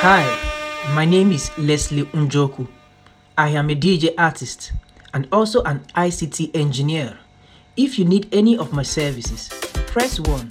Hi, my name is Leslie Unjoku. I am a DJ artist and also an ICT engineer. If you need any of my services, press 1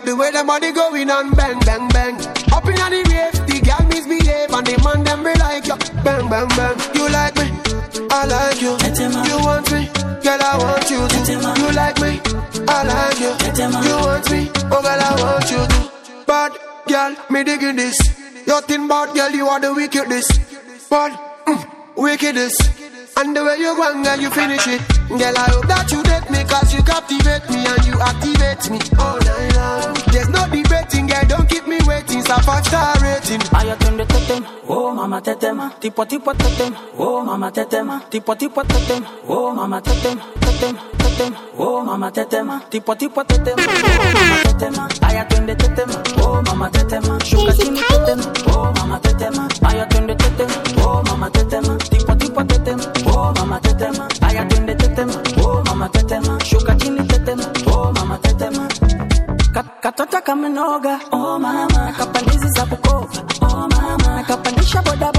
to the top. Me love the way them body going on, bang bang bang. Up in the rave, the girl misbehave and the man them be like you, bang bang bang. You like me, I like you. You want me, girl I want you to. You like me, I like you. You want me, oh girl I want you to. Bad girl, me digging this. You thin bad girl, you are the wickedest. Bad, mm, wickedest. And the way you go and girl, you finish it. Girl, I hope that you date me, cause you captivate me and you activate me. All night long. There's no debating, girl, don't keep me waiting. It's a five star rating. Aya twende tetema, oh mama tetema, tipo tipo tetema, oh mama tetema, tipo tipo tetema, oh mama tetema, tetema, tetema, oh mama tetema, tipo tipo tetema, oh mama tetema, aya twende tetema, oh mama tetema, shuka chini tetema, oh mama tetema, aya twende tetema, oh mama tetema, tipo tetema, aya twende tetema, oh mama tetema, shuka chini tetema, oh mama tetema. Kat- Katota kamenoga, oh mama, kapandizi za kukova, oh mama, kapandisha bodaboda,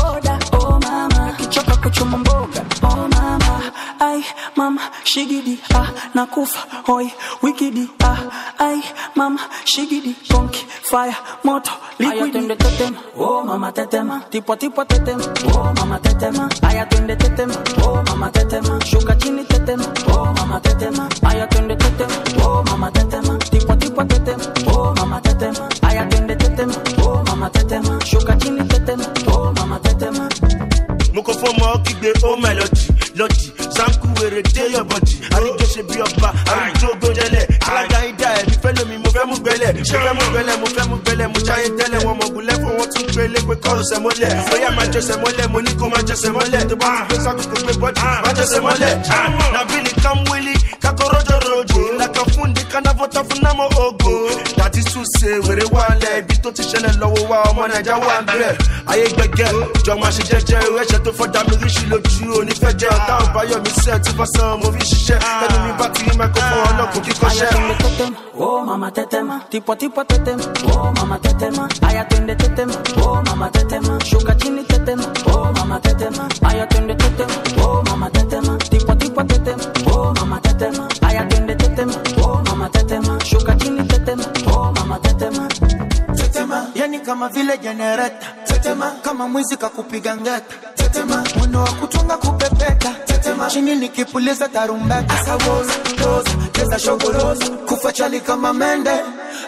ai mama, shigidi, ah, nakufa, hoi, wikidi, ah, ai mama, shigidi, konki, fire, moto, liquidi. Aya twende tetema, oh mama tetema, tipo tipo tetema, oh mama tetema, aya twende tetema, oh mama tetema, shuka chini tetema, oh mama tetema, aya twende tetema, oh mama tetema, tipo tipo tetema, oh mama tetema, aya twende tetema, oh mama tetema, shuka chini tetema, oh mama tetema. mo kọ fọmọ kígbe ó mẹlọdì lọdì sanku wèrè dé yọbọdì àríjọ ṣe bí ọba àríjọ gbọdẹlẹ alága ìdá ẹbí fẹ lómi mo fẹ mú gbẹlẹ. Mo fẹ mú gbẹlẹ mo fẹ mú gbẹlẹ. Mo jáyé tẹlẹ. Wọn mọ gùnlẹ fún wọn tún gbélé pé kọrù sẹmọlẹ. Bóyá máa jẹsẹ mọlẹ mo ní kó máa jẹsẹ mọlẹ tó bá gbé sákòókò pé bọdì. Máa jẹsẹ mọlẹ nàbílì kàmwélì kakọrọjọrọjò làkà fún ní kánáfọtà fún námọ ògo dàtí sùsè wèrè wà lẹ. Ibi tó ti ṣẹlẹ lọwọ wa ọmọ nàìjà wà bẹẹ ayé gbẹgẹ jọ máa ṣe jẹjẹ. Ẹṣẹ tó fọdà mi ríṣi lójú onífẹjẹ. Ọtá ọbáyọ mi sẹ tí fọsán mo fi ṣiṣẹ. Ẹnu mi bá ti rí mẹkọfọ ọlọpọ kíkọṣẹ. Oh mama tetema, tipo tipo tetema, oh mama tetema, aya twende tetema, oh mama tetema, oh shuka chini tetema, oh mama tetema, aya twende tetema, oh tetema kama vile jenereta tetema. Kama mwizi kakupiga ngeta tetema. Mwendo wa kutunga kupepeta tetema. Chini nikipuliza tarumbeta. Asawoza shogoroza kufa chali kama mende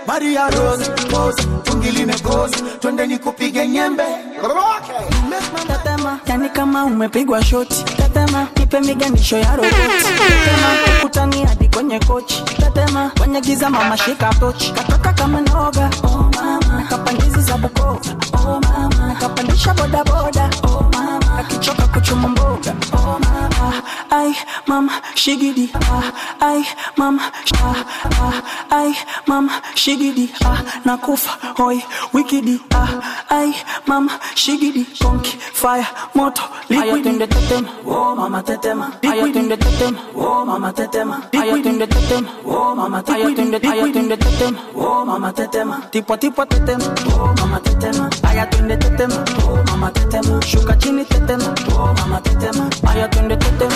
maria rose pose tungi limekoza twende nikupige nyembe. Tetema, yani kama umepigwa shoti. Tetema, nipe miganisho ya roboti. Tetema, ukutani hadi kwenye kochi. Tetema, kwenye giza mama shika tochi. Katoka kama noga, oh mama. Kapandizi za Bukova, oh mama. Kapandisha boda boda, oh mama. Akichoka kuchuma mboga, oh mama. Ai mama, shigidi, ah, ai mama, ah, ah, ai mama, shigidi, ah, nakufa, hoi, wikidi, ah, ai mama, shigidi, konki, fire, moto, liquidi. Aya twende tetema, oh mama tetema. Aya twende tetema, oh mama tetema. Aya twende tetema, oh mama tetema. Aya twende, aya twende tetema, oh mama tetema. Tipo tipo tetema, oh mama tetema. Aya twende tetema, oh mama tetema. Shuka chini tetema, oh mama tetema. Aya twende tetema,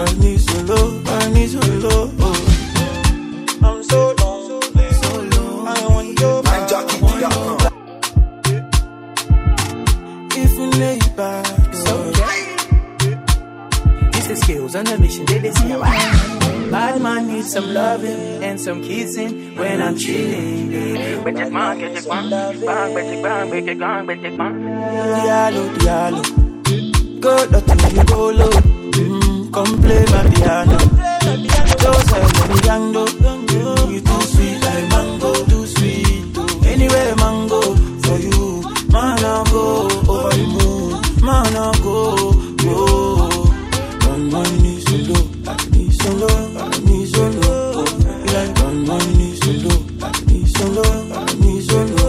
I need so low, I need so low. I'm so lonely, so low. I want your mind. If we lay back, so okay. It's the skills on the mission, they they see how I. Bad man needs some loving and some kissing when I'm chilling. Bet it bang, bet it bang, bang, bet it bang, bet it bang, bet bang. bang. Diallo, diallo, go dirty, go low. Come play my piano. Joseph, yango. You too sweet like mango, too sweet. Anywhere mango for you, man I go over the moon, man I go. On my knees so low, so low, so low. Like on my knees so low, so low, so low.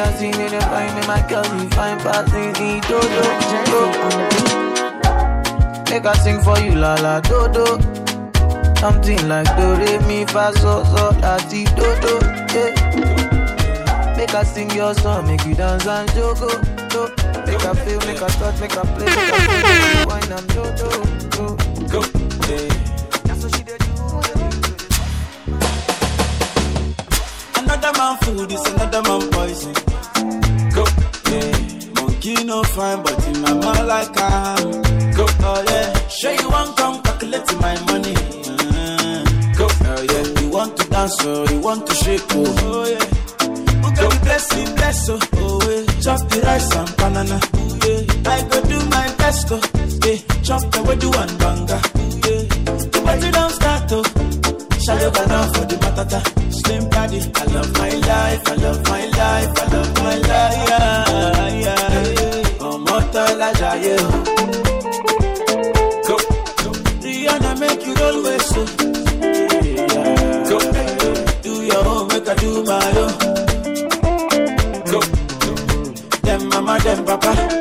Thing in the find me, my you find passing the dodo. Make I sing for you, la la dodo. Something like do re mi fa so so la ti dodo. Yeah. Make I sing your song, make you dance and jogo. Do. Make I feel, make I touch, make I play, make I feel, wine and dodo. Go, go, yeah. That's what she did Another man food is another man poison. Go, yeah. Monkey no fine, but in my mind like I'm. Go, oh yeah. Sure you want come calculate my money. Uh, go, oh yeah. You want to dance, oh, you want to shake, oh, oh yeah. Who got the blessing, bless, oh, oh yeah. Chop the rice and banana, oh yeah. I go do my best, oh, yeah. Chop the way do and banga, oh yeah. The party don't start, oh. Shadow down for the matata. Slim body. I love my life. I love my life. I love my life. Yeah, yeah. Oh, Motola Jaye. Go. Rihanna make you always so. Yeah. Go. Do your own, make I do my own. Them mama, them papa.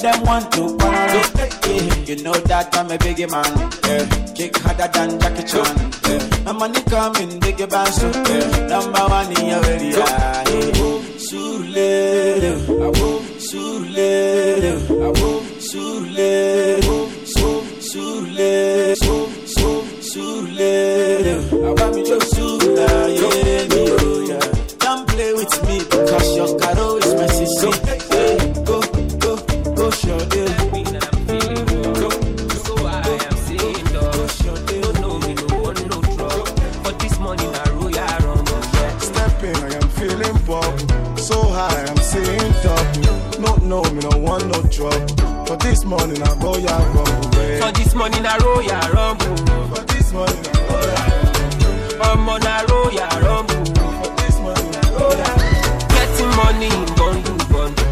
Them want to quarrel. Yeah. You know that I'm a biggie man. Yeah. Kick harder than Jackie Chan. Yeah. My money coming, biggie band so yeah. Number one in your area. Yeah. Surulere, awo, surulere, awo, surulere, so, surulere, so, so, surulere. Morning, I go ya rumble, babe. For this money na royal rumble. For this morning, I go ya Ọmọ na royal rumble. For this morning, I go ya Getting money in bundle bundle.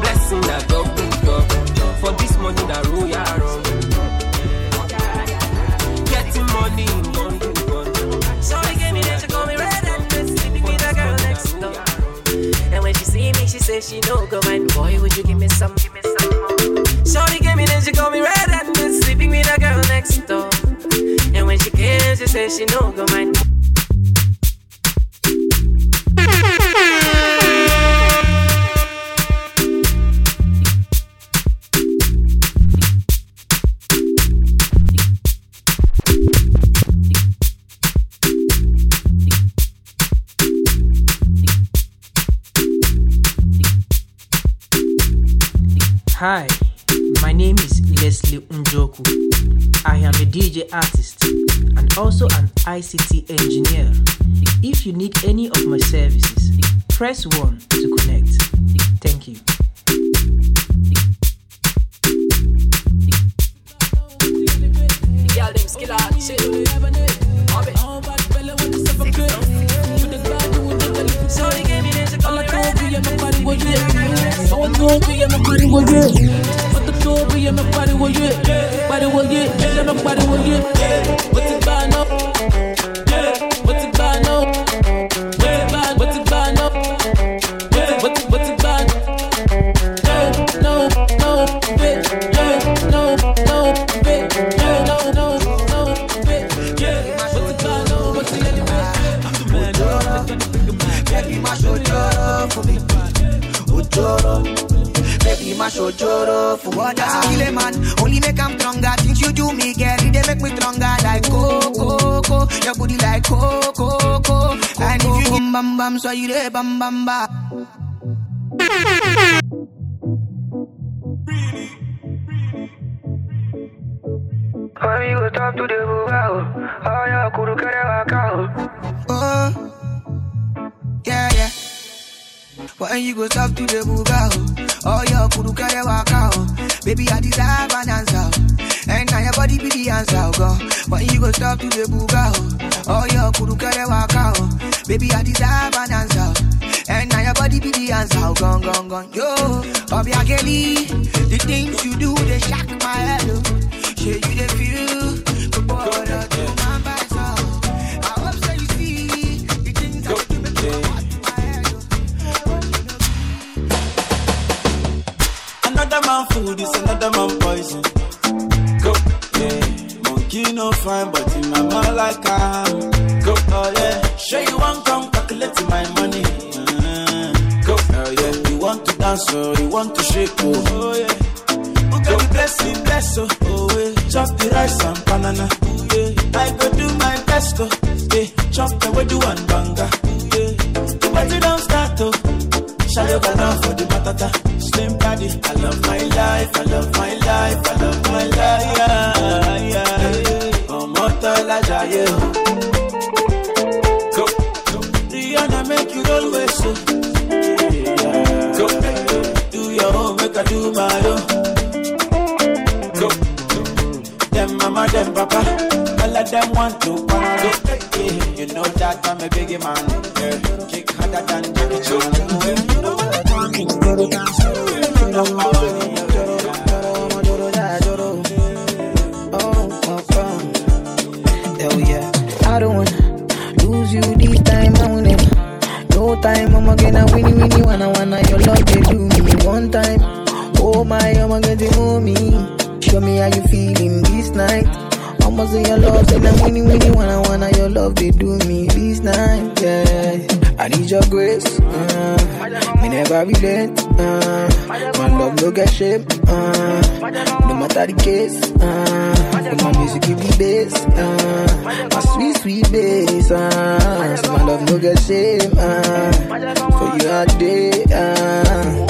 Blessing na double double. For this money na royal rumble. Getting money in bundle bundle. So they gave me that she call me red and red, sleeping with a girl next door. And when she see me, she say she no go mind. Boy, would you give she say she no ICT engineer. If you need any of my services, press 1 to connect. Thank you. Will get, will get. What's it up? Baby, my show joro for what does kill a man? Only make I'm stronger. Things you do me, girl, they make me stronger. Like coco, coco, your booty like coco, coco. And if you bam bam bam, so you there bam bam bam. Oh. When you go talk to the bugao, oh yeah, kuru kere wakao. Oh, yeah, yeah. When you go talk to the bugao, oh yeah, kuru kere wakao. Baby, I deserve an answer. And now your body be the answer, go. But you go talk to the bugao, oh Oh yeah, kuru kere wakao. Baby, I deserve an answer. And now your body be the answer, oh, gone, gone, gone. Yo, Bobby Kelly, the things you do, they shock my head. oh. Shit, you they feel, boy, that you my food is another man poison. Go, yeah. Monkey no fine, but in my mind like I'm. Go, oh yeah. Sure you want come calculate my money. Uh, go, oh yeah. You want to dance, oh, you want to shake, oh, oh yeah. Who got the blessing, bless, oh, oh yeah. Chop the rice and banana, oh yeah. I go do my best, oh, yeah. Chop the way do one banga, Shayo down for the matata. Slim body. I love my life. I love my life. I love my life. Yeah, yeah. Ọmọ tọ́lá jayé o. Go. Rihanna make you roll with. Go. Do your own, make I do my own. Go. Them mama, them papa. All of them want to. Yeah. You know that I'm a biggie man. Time, I'm gonna winnie winnie wanna wanna your love they do me one time. Oh my, I'm gonna move me. Show me how you feeling this night. I'ma say your love, say I'm winnie winnie wanna wanna your love they do me this night. Yeah, I need your grace. Uh, me never relent. My love no get shame. Uh, no matter the case. Uh, when my music give me bass. Uh, my sweet sweet bass. Uh, so my love no get shame. Uh, for you all day. Uh,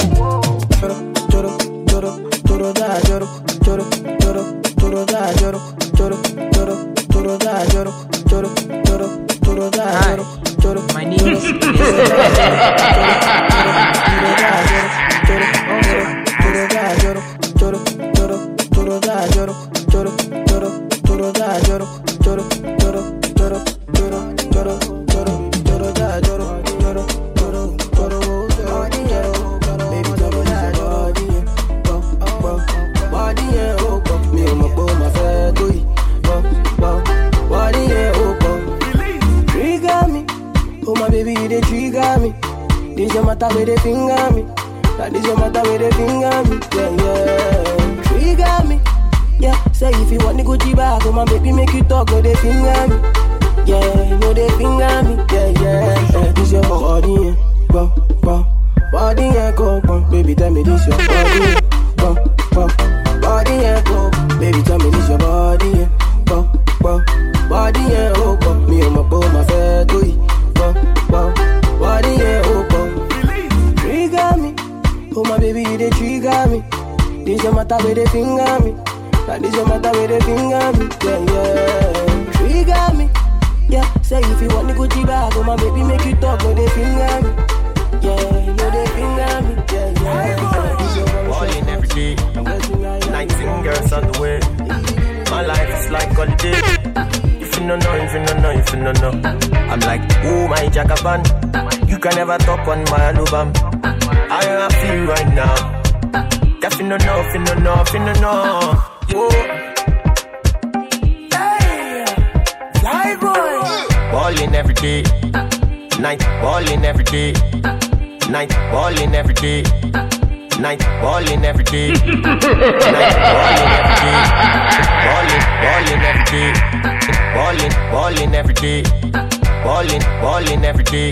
Balling, every day.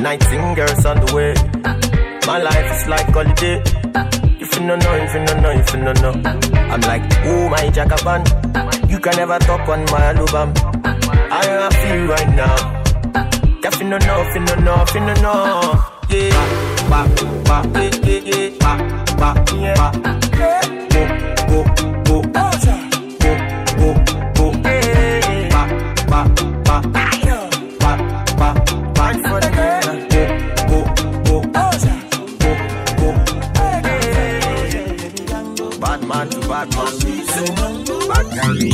Night girls on the way. My life is like holiday. If you don't know, if you don't know, if you don't know. I'm like, oh my jackaban. You can never talk on my album. I feel right now. If you don't know, if you don't know, if you don't know. Yeah. Ba, ba, ba, yeah, yeah. Ba, ba, yeah. Go, go. Go,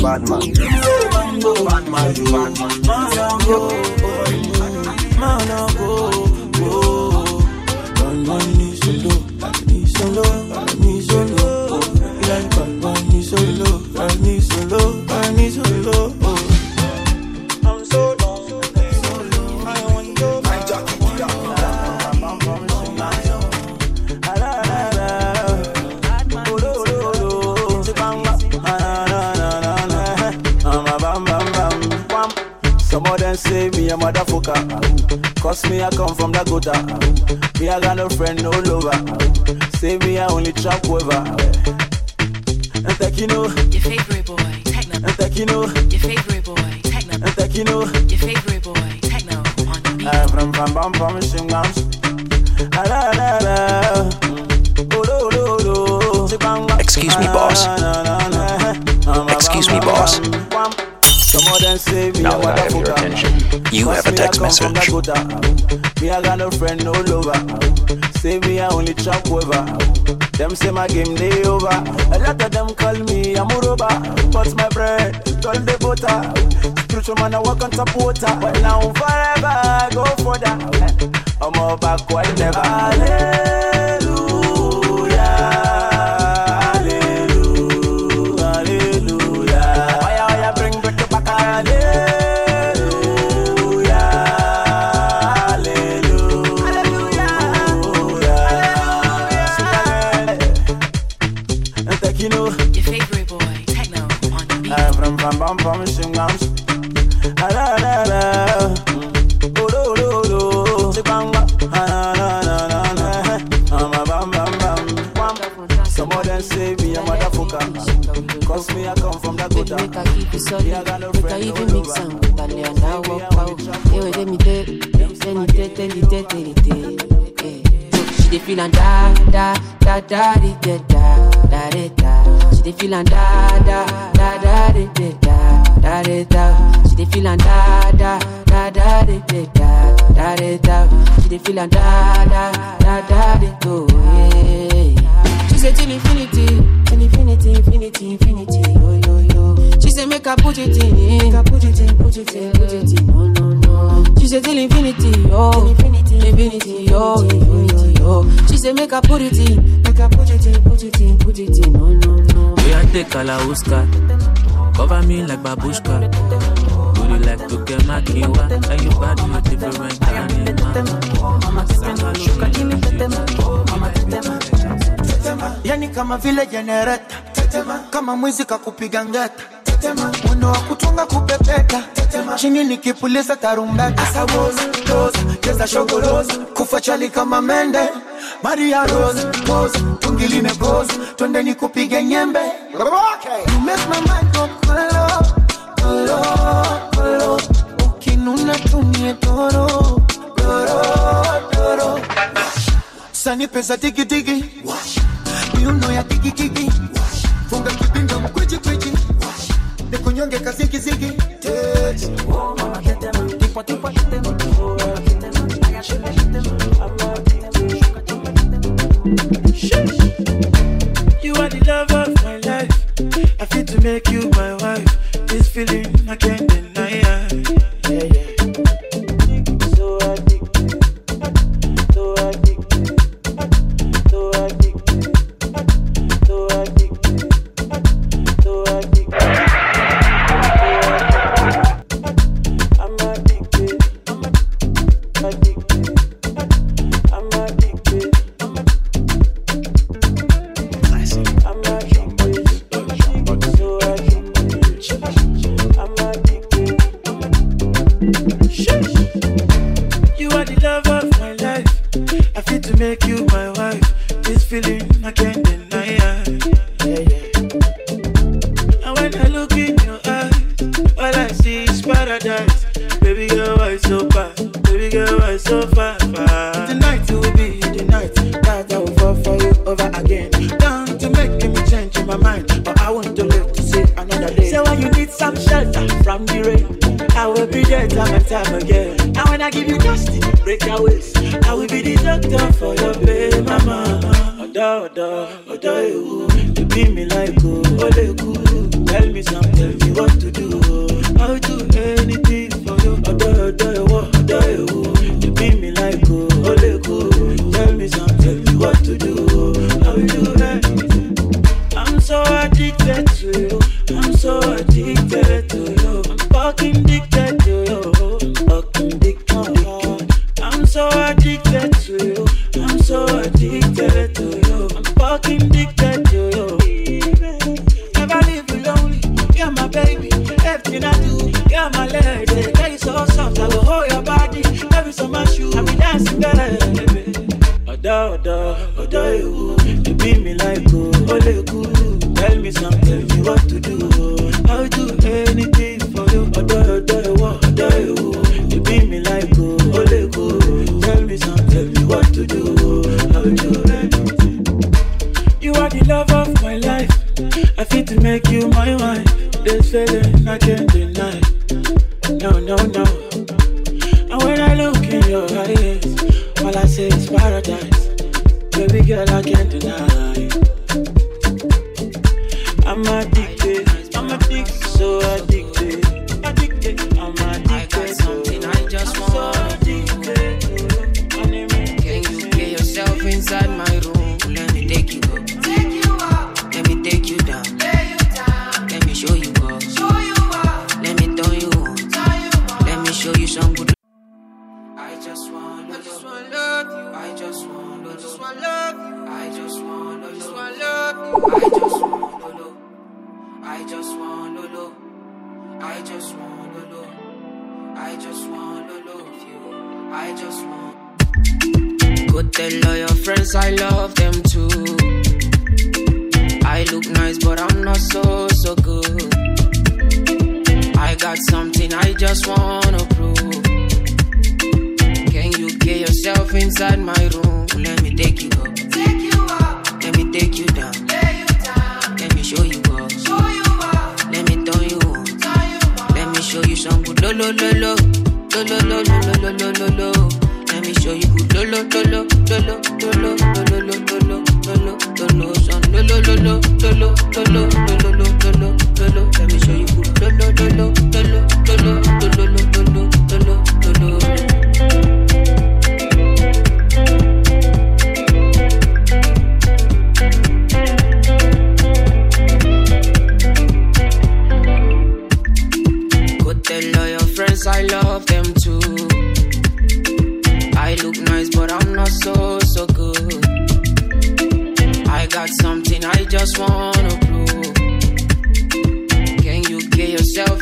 bad man. Bad man to bad man. Man, I go, go. Bad I come from the gutter. ah. Me I got no friend, no lover. Say me I only trap whoever. And take you know, Your favorite boy, techno. and take you know, Your favorite boy, techno. and take you know. Your favorite boy, techno. On the beat. I'm from from from from Shingams. Ah, la, la, la. Oh, bang. Excuse me, boss. Excuse me, boss. bang, bang. Some of them say me Now that I have your attention, you have a text come from the message. Me I got no friend, no lover. Say me I only whoever. ah. Them say my game they over. A lot of them call me a muroba, but my bread turn the butter. Spiritual man I walk on top water, but now forever I go for that. I'm all backward never. Dey feel and da da da da di da da da di da. She dey feel and da da da da di da da di da. She dey feel and da da da da di do. Yeah. She say till infinity, till infinity, infinity, infinity. Yo yo yo. She say make I put it in, make I put it in, put it in, put it in. No no no. She say till infinity, oh infinity, infinity, oh infinity, oh. She say make I put it in, make I put it in, put it in, put it in. No no no. We are take Kalauska. Cover me like babushka. You like to get my kiwa? And you body a different yani kama vile jenereta kama mwizi kakupiga ngeta. Mwendo wa kutunga kupepeta. Chini nikipuliza tarumbeta. Asawoza roza cheza shogoroza kufa chali kama mende. Maria rose pose tungi limepoza twende nikupige nyembe. You make my mind go kolo, kolo, kolo. ukinuna tunie toro toro toro. Sani pesa tikitiki You are the love of my life. I feel to make you my wife. This feeling I can't deny. Yeah, yeah.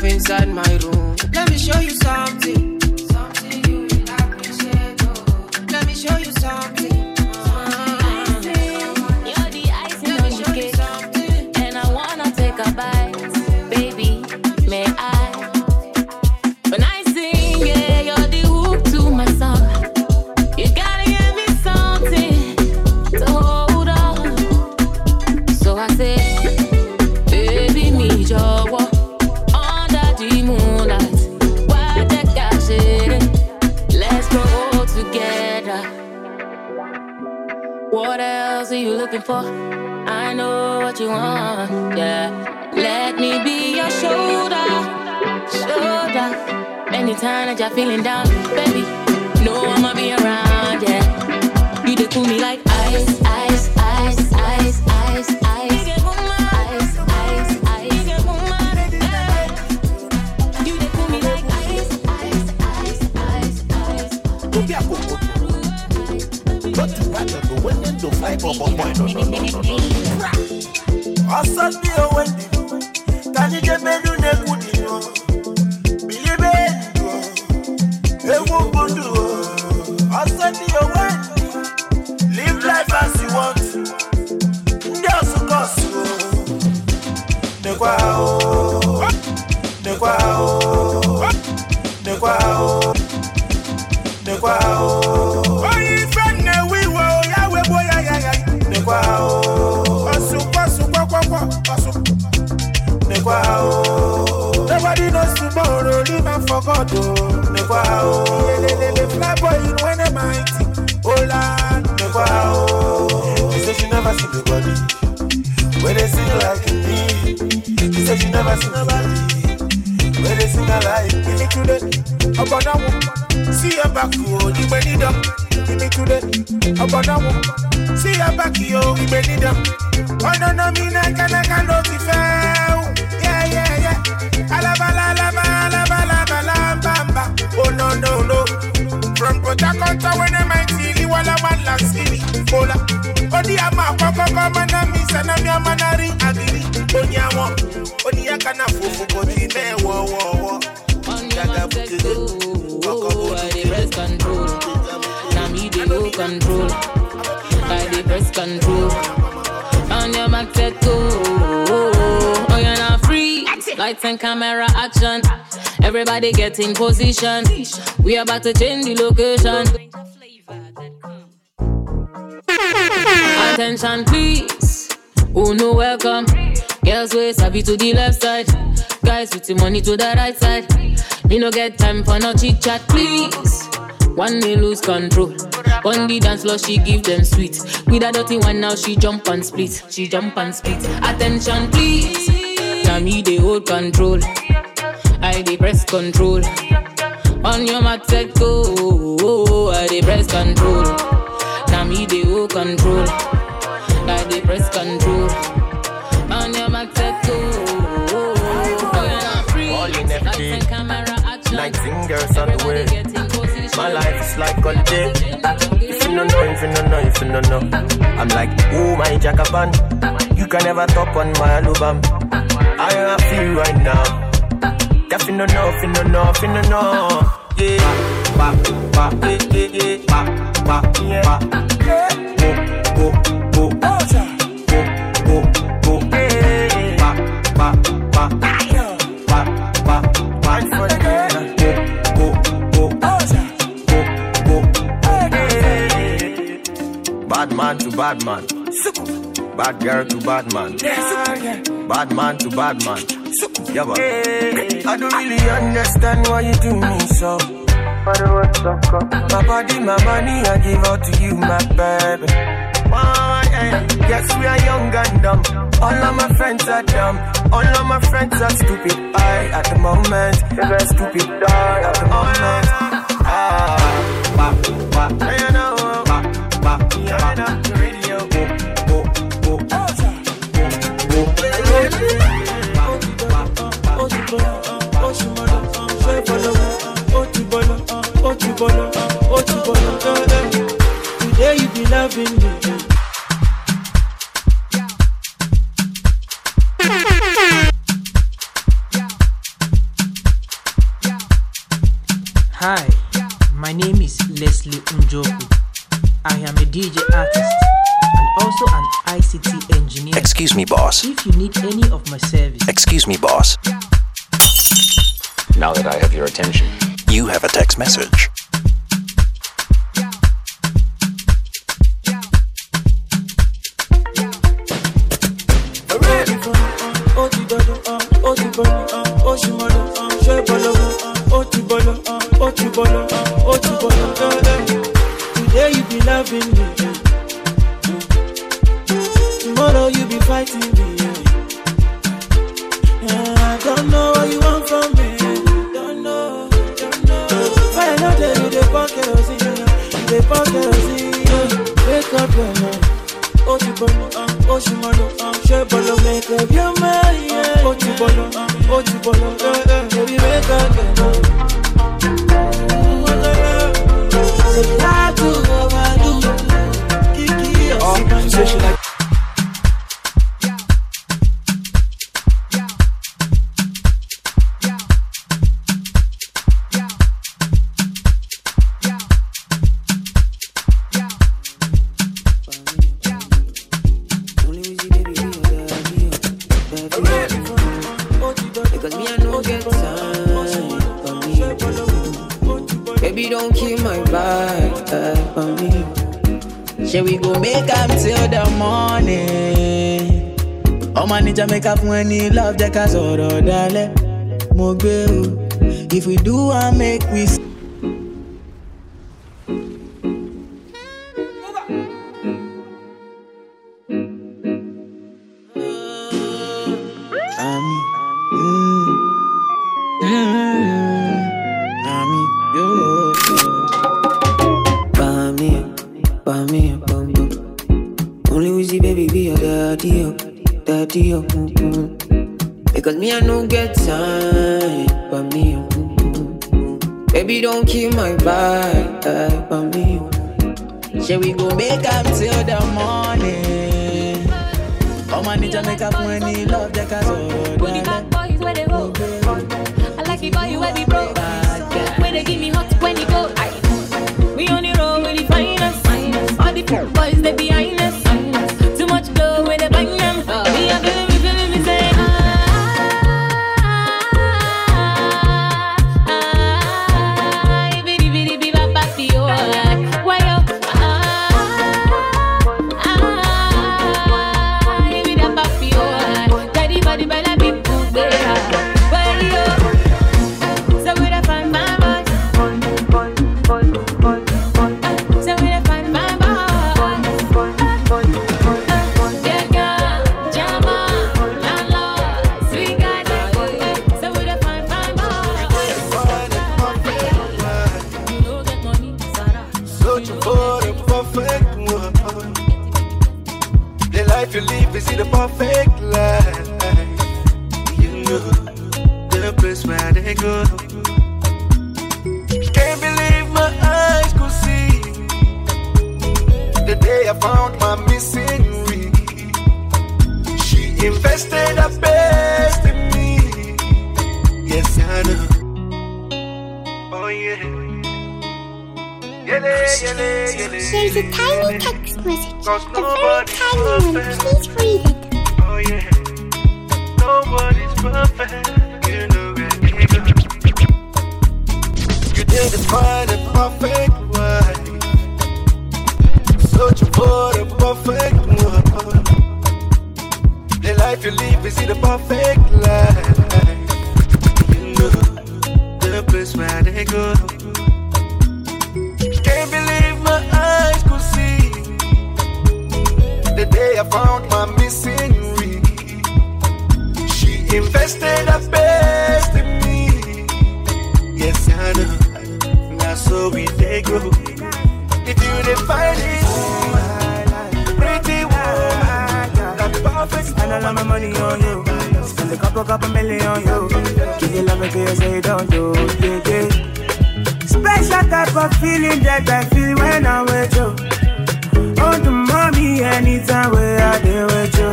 Inside my room? Position. We about to change the location. Attention, please. Oh no, welcome. Girls, way sabi to the left side. Guys with the money to the right side. Me no get time for no chit chat, please. One may lose control. On the dance floor, she give them sweet. With a dirty one now, she jump and split. She jump and split. Attention, please. Now me they hold control. I dey press control. On your mark, set go. I dey press control. Now me they hold control. I dey press control. On your mark, set go. Oh, you're free. All in every Lights day. camera action. Night fingers on the way. Get in position. My life is like holiday. If you don't know, if you don't know, if you don't know, I'm like, oh my jackaban. You can never top on my album. I feel right now. Don't know, if you don't know, if you don't know, yeah. Ba, ba, ba, eh, eh, eh, ba, ba, yeah. Go, go, go, go, go, go, eh. Ba, ba, ba, ba, ba, ba, the girl. Go, go, go, Bad man to bad man. Bad girl to bad man. Bad man to bad man. Yeah, but I don't really understand why you do me so. My body, my money, I give out to you, my baby. Oh, yeah. Yes, we are young and dumb. All of my friends are dumb. All of my friends are stupid. I, at the moment, they're stupid. I, at the moment. Ah, ba, ba, you know, ba, ba, yeah, you know, the radio. Excuse me, boss. Now that I have your attention, You have a text message. Bọlọ ó sì mọlọ ṣé bọlọ make up your mind ó ti the day I found my missing ring. She invested her best in me. Yes, I know. Oh yeah. Yele, yele, yele. Here's a tiny text message. A very tiny one. Please read it. Oh yeah. Nobody's perfect. You know where they go. You find a perfect Searching for the perfect one. The life you live is the perfect life. You know the place where they go. Can't believe my eyes could see the day I found my missing ring. She invested her best in me. Yes, I know. Now so we they grow. If you find it, pretty woman, that perfect Spend all of my money on you. Spend a couple, couple million on you. Give you love if you say you don't do. Yeah, yeah. Special type of feeling that I feel when I'm with you. Oh, the mommy, anytime we are there with you.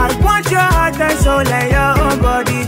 I want your heart and soul and your own body.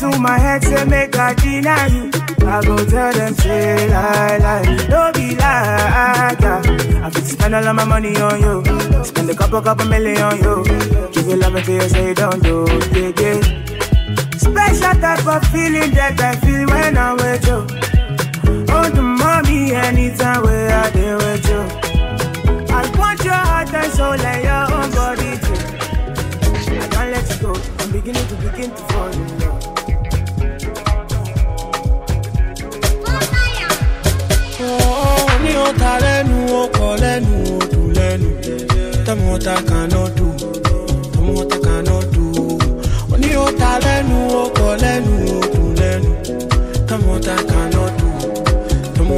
To my head, say make I deny you. I go tell them, say lie, lie. Don't be that. I fit spend all of my money on you. Spend a couple, couple million on you. Give you love if you say don't do. Yeah, yeah. Special type of feeling that I feel when I'm with you. Oh, the mommy, anytime we are there with you. I want your heart and soul and your own body too. I can't let you go. I'm beginning to begin to fall in love. Ní ọ̀tá lẹ́nu ọkọ̀ lẹ́nu odò lẹ́nu. Tẹ́mu ọ̀tá kaná dù tẹ́mu ọ̀tá kaná dù. Ní ọ̀tá lẹ́nu ọkọ̀ lẹ́nu odò lẹ́nu. Tẹ́mu ọ̀tá kaná dù tẹ́mu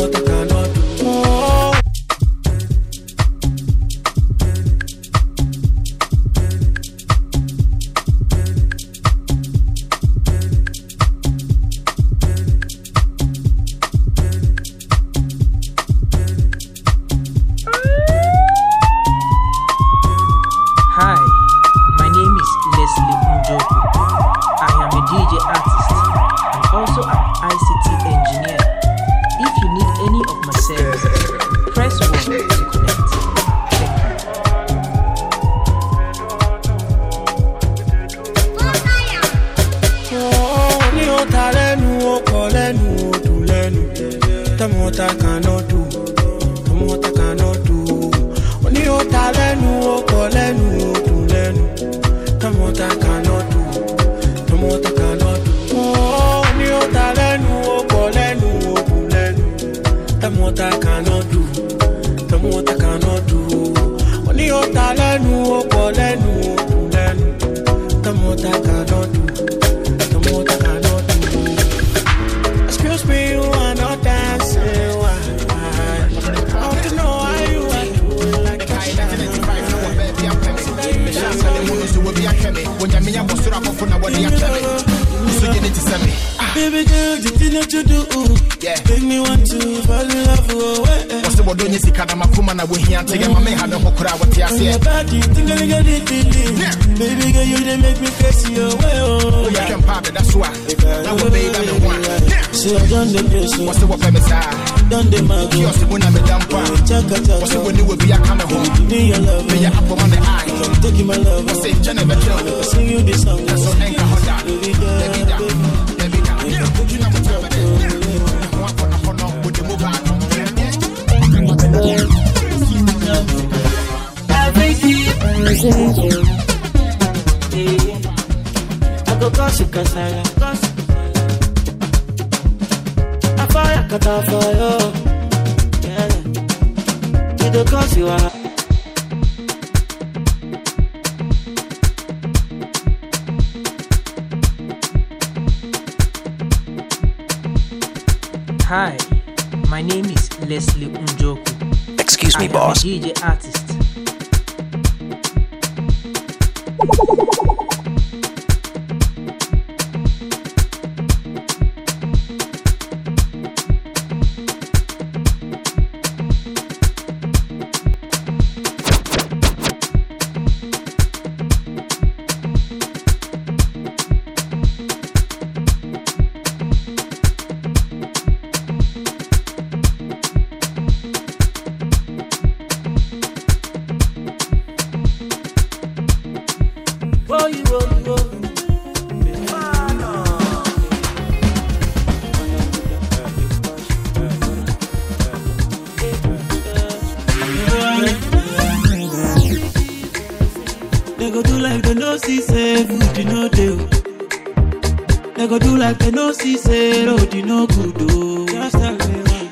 no see say road you no good oh. Why.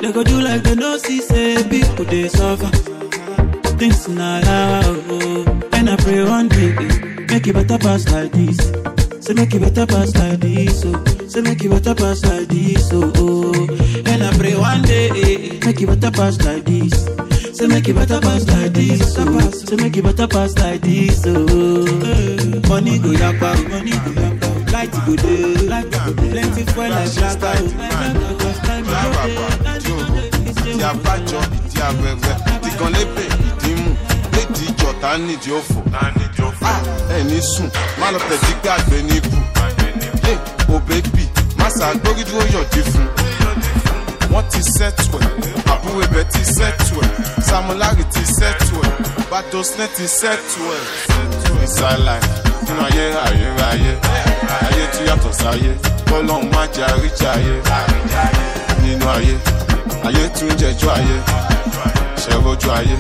They go do like they no see say people they suffer. Things not loud oh. And I pray one day make it better pass like this. Say make it better pass like this oh. Say make it better pass like this oh. oh. And I pray one day make it better pass like this. Say make it better pass like this, oh. Say make it better pass like this, oh. oh. Money go yapa, money go yapa. Light go dey. Plenty fuel like black out. Because time go dey, ìdí abájọ ìdí abẹ́rẹ́ ìdígan lébè ìdímù lédi ìjọta nídìí òfò ẹni sùn má lọ tẹ̀sí gbàgbé níbù ò bébì má ṣàgbórí dúró yọ̀dí fún wọ́n ti sẹ́tù ẹ̀ àbúrò ibẹ̀ ti sẹ́tù ẹ̀ samulari ti sẹ́tù ẹ̀ badosnet ti sẹ́tù ẹ̀ ìsàlàyé nínú ayé ayérayé ayé tí yàtọ̀ sáyé kọ́lọ́hún má jẹ́ àríjàyé nínú ayé ayé tún jẹjọ́ ayé ṣẹ̀rọ̀jú ayé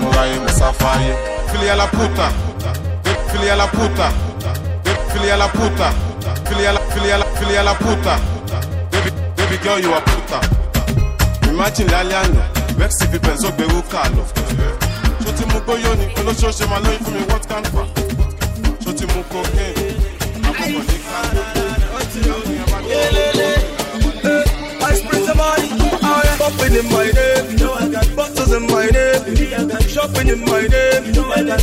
múra ayé mọ̀sáfá ayé filia la puta. Filia la puta. Filia la puta. Filia la filia la filia la puta. Baby baby girl you are puta. Imagine lálẹ́ àná vex fi bẹ̀nzọ́ gbẹ̀rú kà lọ ṣó ti mú lóyún fún mi what can fa Bumping in my name, you know I got bottles in my name. Shopping in my name, you know I got.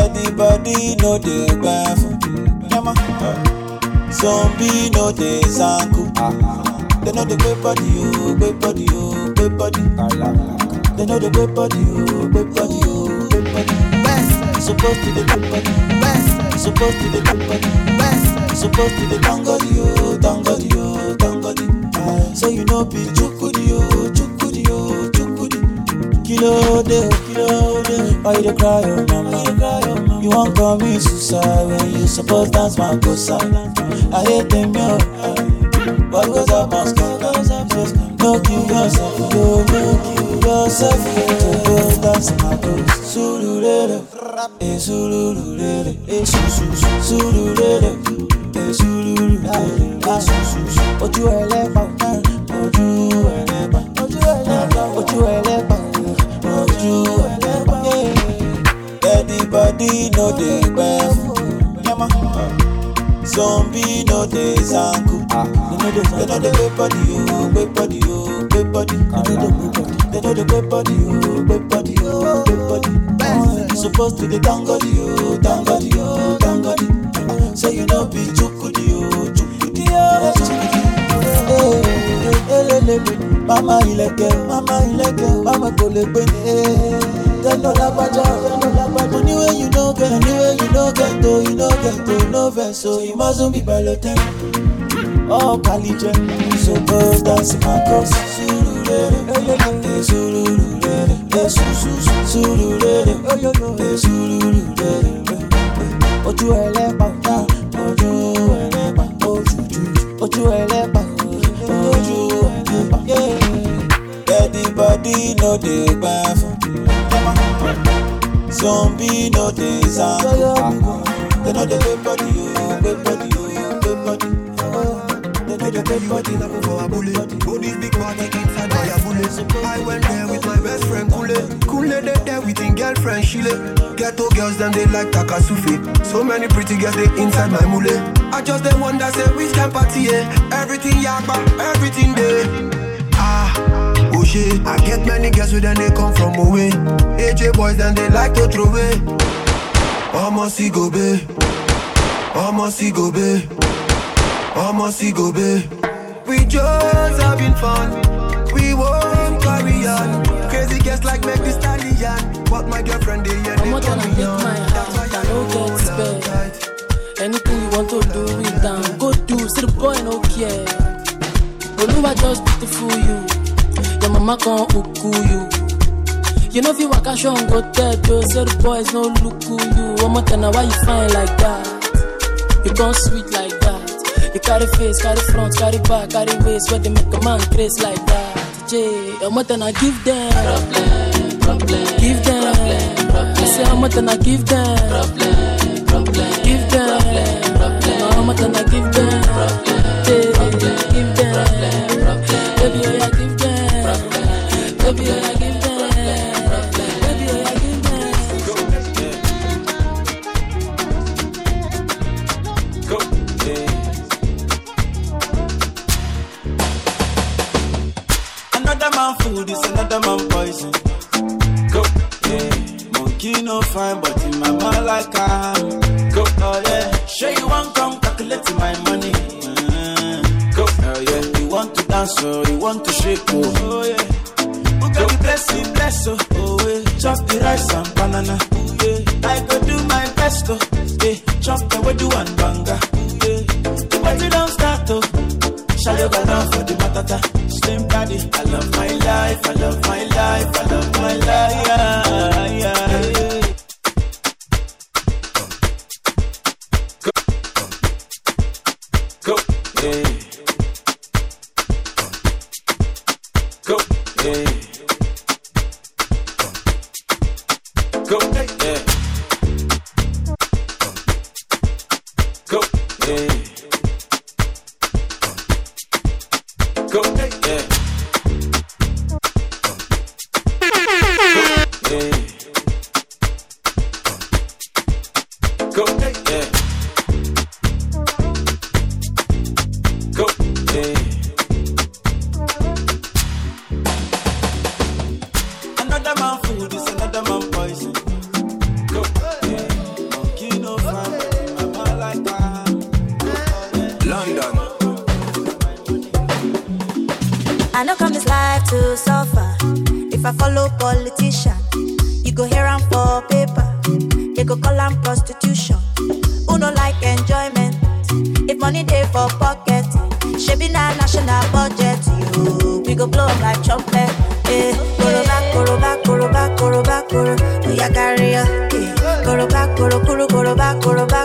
Anybody know the gbà fún. Yẹ́mọ́. Zombie no dey zanku. They know the great body, oh, great body, oh, great body. They know the great body, oh, great body, oh, great body. Supposed to the great body. Supposed to the great body. Supposed to the tangodi, oh, tangodi, oh, tangodi. Ah, so you know be chukudi, oh, chukudi, oh, chukudi. Kilo de, oh, kilo de. Why you dey cry, oh mama? You want commit suicide when you suppose dance my gosa. I hate them, yo. What goes up must come. No kill yourself, yo, no kill yourself. Go dance my gosa. Sululele, eh, sululele, eh, su su su, sululele, eh, sululele, eh, su su su. Ojú ẹlẹ́pà, ojú ẹlẹ́pà, ojú ẹlẹ́pà, ojú ẹlẹ́pà, ojú ẹlẹ́pà. Anybody know the gbẹ fún. Yẹ́mọ́. Zombie no dey zanku. They know the great body, oh, great body, oh, great body. They know the great body, oh, great body, oh, great body. You supposed to be tangodi, oh, tangodi, oh, tangodi. So you know be chukudi, oh, chukudi, oh, chukudi. Eh, eh, elelele. Mama ilẹ̀kẹ̀, mama ilẹ̀kẹ̀, mama kò lè gbé ní. Tẹ́lọ̀ lágbájá, tẹ́lọ̀ lágbájá. Anyway you no get, anyway you no get, oh, you no get, oh, no vex, so you mustn't be balotẹ́. Oh, Kalijẹ, so go dance my cross. Surulere, eh, surulere, eh, eh, the great body, oh, oh. They by bullet. I went there with my Kule. Kule they there with him girlfriend Shile. Ghetto girls them they like Takasufi. So many pretty girls they inside my mule. I just they wonder say which can party eh? Everything yakba, everything there. Ah, oh shit. I get many girls with them they come from away. AJ boys then they like to throw away. Almost see go be. Almost see go be. Almost see go be. We just having fun. Girls like make this stallion. But my girlfriend they yeah, they I'm not gonna me take on. my heart, I don't get spare. Anything you want to do it down, go do. See the boy no care. Oluwa just beautiful you. Your mama can uku you. You know if you walk a show go tell you, say the boys no look who you. One more time, why you fine like that? You gone sweet like that. You carry face, carry front, carry back, carry waist, where they make a man grace like that. Your mother now give them problem, problem, give them problem, problem. I say how much I give them problem, problem, give them problem, problem. How much I give them problem, J, give them problem, problem.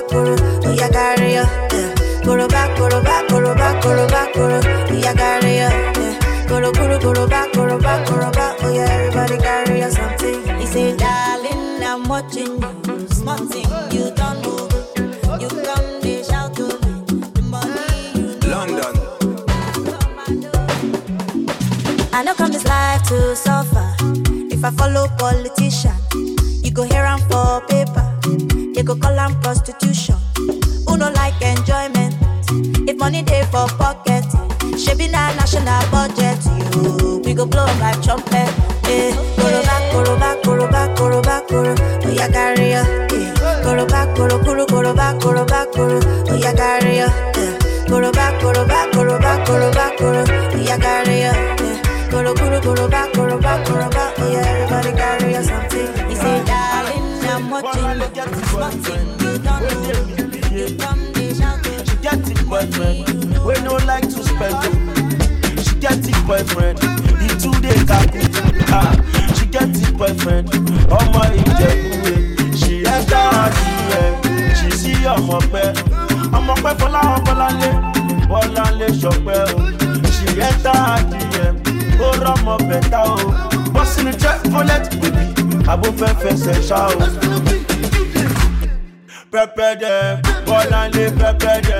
Koroba, koro. Oya carry ya. Eh, koroba, koroba, koroba, koroba, koro. Oya carry ya. Eh, koro, koro, koroba, koroba, koroba. Oya everybody carry ya something. He say, darling, I'm watching you. Small you don't know. You come, they shout to me. The money you London. I know come this life to suffer. If I follow politician, you go hear am for paper. They go call am prostitution. Shebi na national budget. You, we go blow like trumpet. Eh, koroba, koroba, koroba, koroba, koro. Oya carry ya. Eh, koroba, koro, koro, koroba, koroba, koro. Oya carry ya. Eh, koroba, koroba, koroba, koroba, koro. Oya carry ya. Eh, koroba. Oya everybody ya something. He say, darling, I'm watching you. You don't know. You come, they shout She get it boyfriend, we no like to spend it. She get it boyfriend, he too dey kaku. Ah, she get it boyfriend, ọmọ ìjẹ̀búwe. She enter her DM, she see ọmọ pẹ́. Ọmọ pẹ́ Fọláhàn Bọ́láńlé, Bọ́láńlé ṣọpẹ́ o. She enter her DM, ó rọ́mọ bẹ̀tà o. Bọ́sì ni jẹ́ fọ́lẹ́tì bèbí, àbó fẹ́ fẹsẹ̀ ṣá o. Pẹpẹ dẹ, Bọ́láńlé pẹpẹ dẹ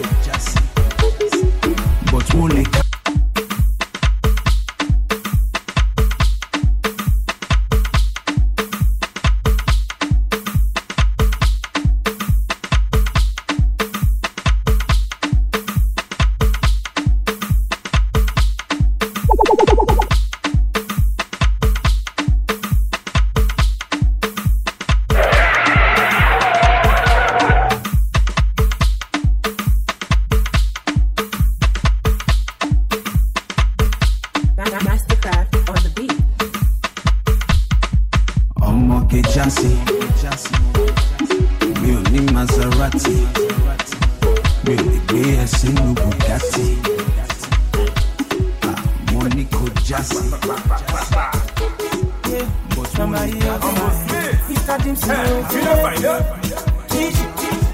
Mr. Jimson.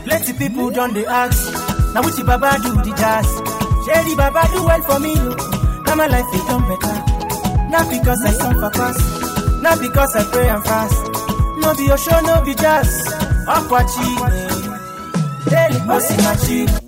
Plenty people done the ask. Now which Baba do the jazz? Sherry Baba do well for me. Now my life is done better. Not because I song for class. Not because I pray and fast. No be your show, no be jazz. Bossy my cheek.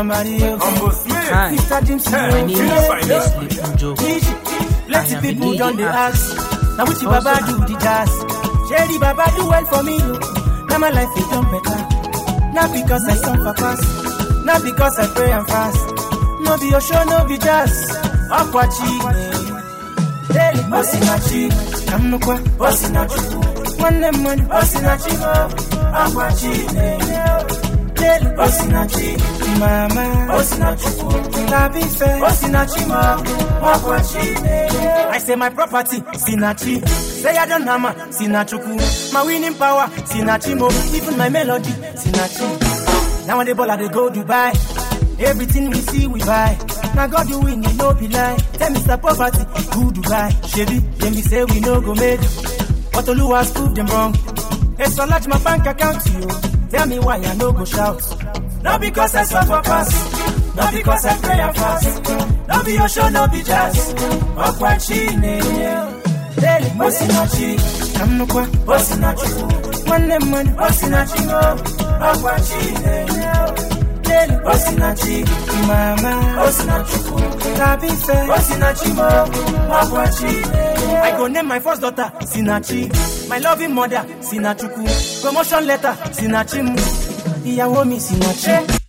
Somebody else. Hi, Mr. James, my name is Leslie Unjo. I Plenty am a people done the DJ ask. Now which Also, Baba do the jazz? Sherry Baba do well for me. Now my life is done better. Not because I song for class. Not because I pray and fast. No be your show, no be jazz. Aquachi. Daily bossy na chi. I'm no kwa bossy na chi. One them money bossy na chi. Aquachi. Daily bossy na chi. Mama bossy na chi. Labi fe bossy ma. Aquachi. I say my property sinachi. Say I don't hammer sinachuku. My winning power sinachi mo. Even my melody sinachi. Now when the ball I dey go Dubai. Everything we see we buy. Now God you win, you no be lie. Tell Mr. Poverty, who Dubai? Chevy, then we say we no go make. But Oluwa's proved them wrong. It's so large my bank account you. Tell me why I no go shout. Not because I suffer pass. Not because I pray fast. No be your show, no be jazz. Okwachi Daily eh, eh, Osinachi. Kamnukwa Osinachi. One money Osinachi. Okwachi oh. Daily Osinachi. Mama Osinachi. Tabife Osinachi mo. Okwachi I go name my first daughter Sinachi. My loving mother Sinachuku. Promotion letter Sinachimu. Ìyàwó mi Sinachi.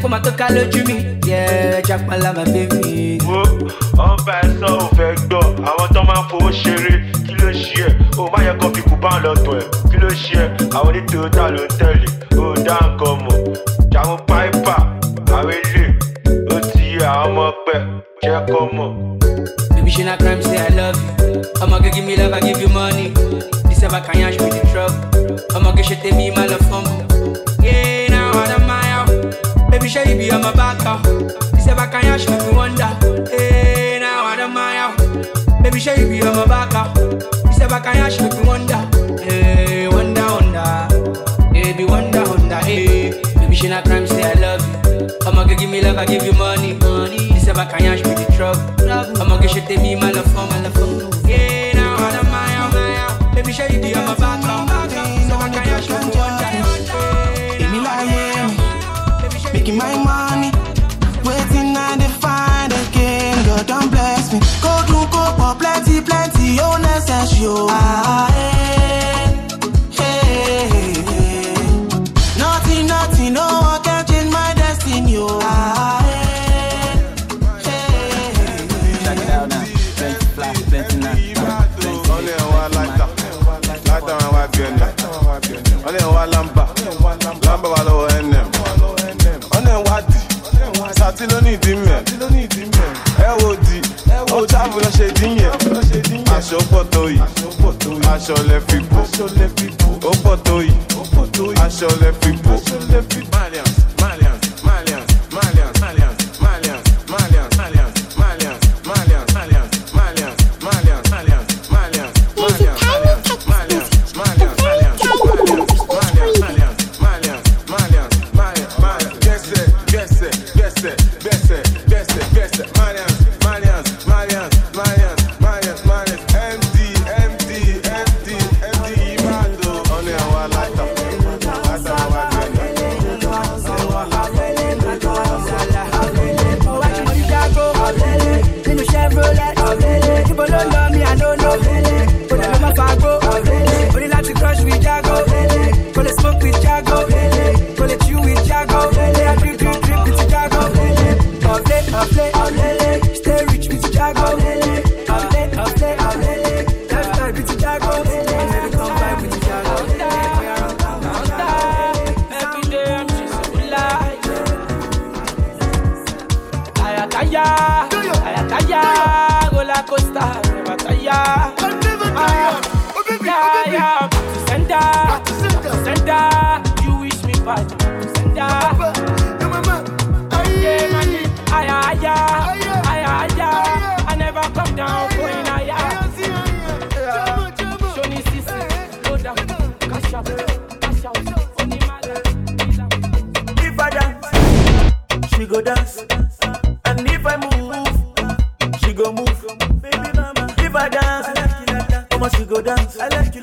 Come out to call you me. Yeah, Jack my baby. wo ọba ẹsọ ò fẹ́ gbọ́ àwọn tó máa ń fowó ṣeré kí ló ṣe ẹ́ o má yẹ kó fi kú bá ń lọ́tọ̀ ẹ̀ kí ló ṣe ẹ́ àwọn onítòótà ló ń tẹ̀lé o dá nǹkan mọ̀ jàmú páìpà àwọn ilé ó ti yẹ àwọn ọmọ pẹ́ jẹ́ kó mọ̀. Baby, she not crime, say I love you. Go give me love, I give you money. This ever can yash with the trouble. I'ma get shit take me my love Baby, you be on my back uh. out? This ever can yash make me wonder. Yeah, now I don't mind out. Baby, you be on my back uh. out? This ever can yash make me wonder. Yeah, wonder, wonder. Baby, wonder, wonder. Hey, baby, she not crime, say I love you. I'ma give me love, I give you money. money. This ever can yash with the trouble. I'ma get shit take me my love my love. Yeah, now I don't mind. Baby, you be on my back out? My money. Waiting I dey find again, God don bless me. Go do go for plenty, plenty, oh necessary. oh. Ah, eh, hey, hey. Nothing, nothing, no one can change my destiny. Oh. Ah, Check it out now. Plenty fly, plenty now. Ọlẹ́ wa láìta, láìta wọn wá bí ẹnẹ. Ọlẹ́ wa lámbà, lámbà sàtí ló ní ìdí mẹ́. Ẹ wo di, ó tábù lọ ṣe dín yẹn. Aṣọ pọ̀ tó yìí, aṣọ lẹ fi bò. Ó pọ̀ tó yìí, aṣọ lẹ fi bò. Never tire. Yeah, yeah, to center, to center. You wish me bad, to center. Yeah, man, aya, aya, aya, aya. I never come down, going aya. Shoni sisi, go down, cash out, cash out. Only mother, If I dance, she go dance. Dance. I like you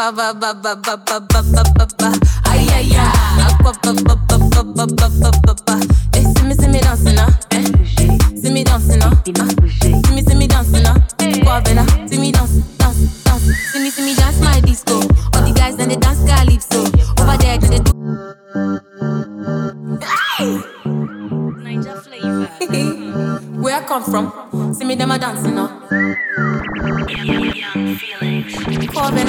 aqua ba ba ba ba ba ba ba ba ba ay ay aqua ba ba ba ba ba ba ba ba see me see me dancing now eh see me dancing now uh. see me see me dancing now aqua bella see me dance dance dance see me see me dance my disco all the guys and they dance calypso over there they do Where I come from? See me them a dancing now. Young, young, young Felix. Corbin,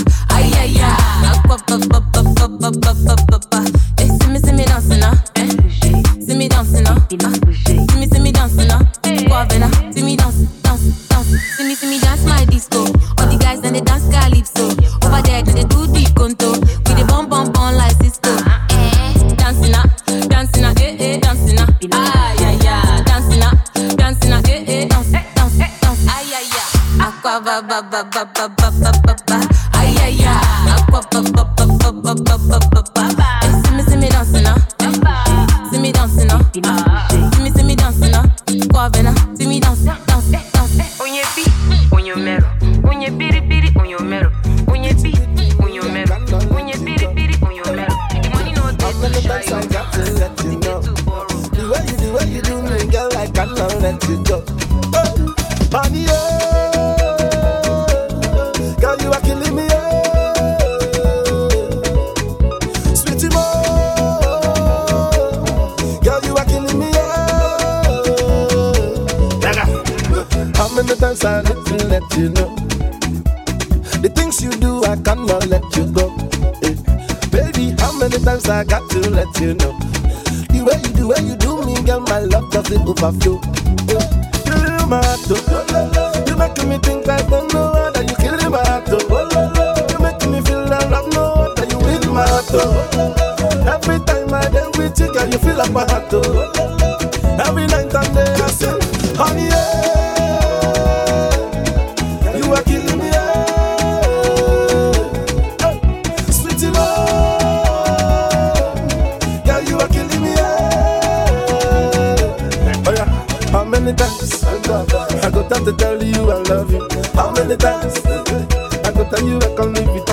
ba ba love you.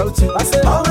out. I say, oh.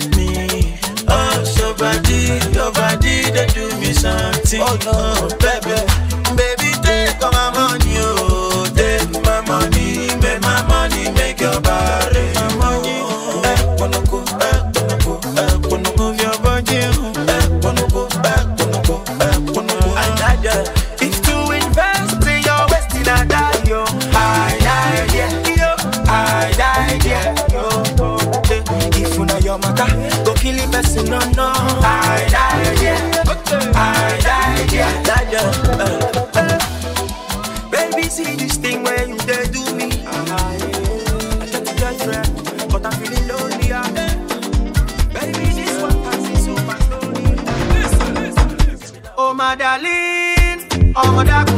at me. Oh, so body, your body, they do me something. Oh, no, oh, baby. I'm a dark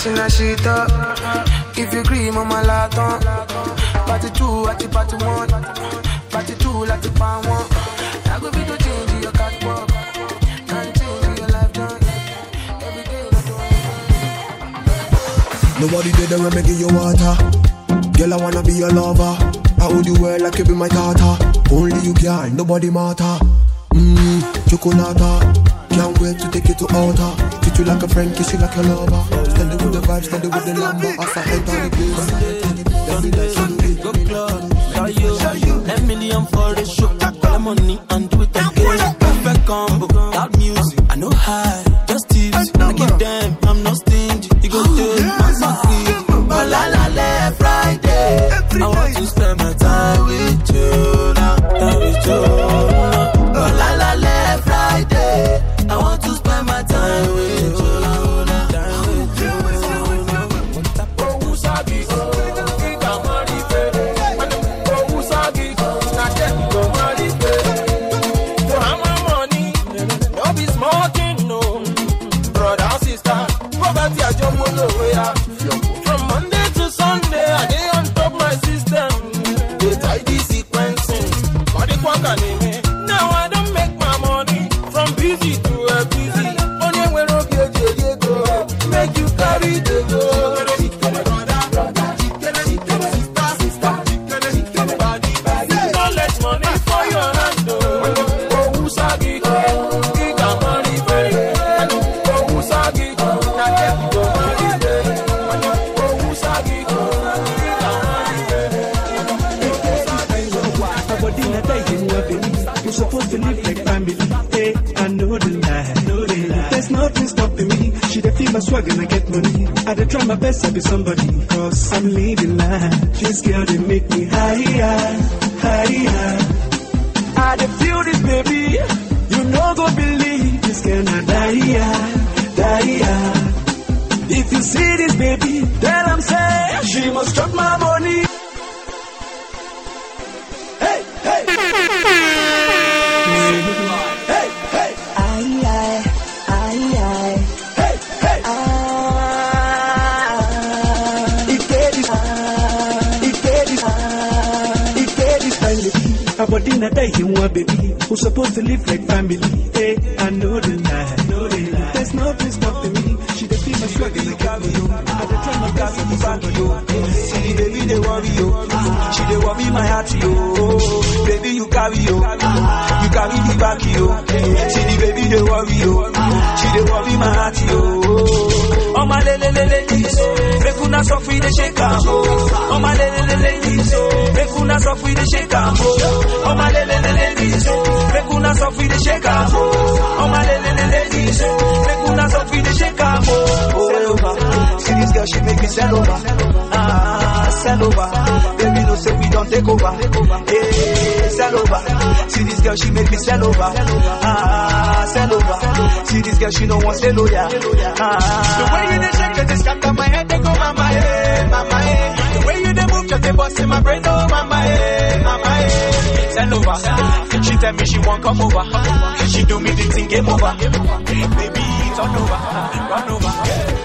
Messing that shit up. If you cream on my laton. Party two, at the party one. Party two, at the pan one. I go be to change your catwalk. Nobody did the remedy your water. Girl, I wanna be your lover. I hold you well like you be my daughter. Only you can, nobody matter. Mmm, chocolate, Can't wait to take you to altar. Treat you like a friend, kiss you like a lover. Steady with the vibes, steady with the number. As I enter the place, let me like you. Go club, show you. Ten million for the show. Collect money and do body not die, you want baby. Who's supposed to live like family? Hey, I know the lie. Know the lie. There's nothing stopping me. She dey feel my swag and I get me. I dey try my best to be somebody. See the baby they worry yo. She they worry my heart yo. Baby you carry yo. You carry the back yo. See the baby they worry yo. She they worry my heart yo. Oh my lele ladies, make una suffer the shake am oh. My lele ladies, make una suffer the shake am oh. My lele ladies, make una suffer the shake am oh. My lele ladies, make una suffer the shake am oh. Sell see this girl she make me sell over. Ah, sell over, don't take over. Hey, sell over, see this girl she make me sell over. Ah, sell over, see this girl she no want stay loyal. Ah, The way you dey shake, just scatter my head, they go mama eh, mama eh. The way you dey move, just dey bust in my brain, oh mama eh, mama eh. Send over, she tell me she want come over. She do me the thing, game over. Baby, turn over, run over.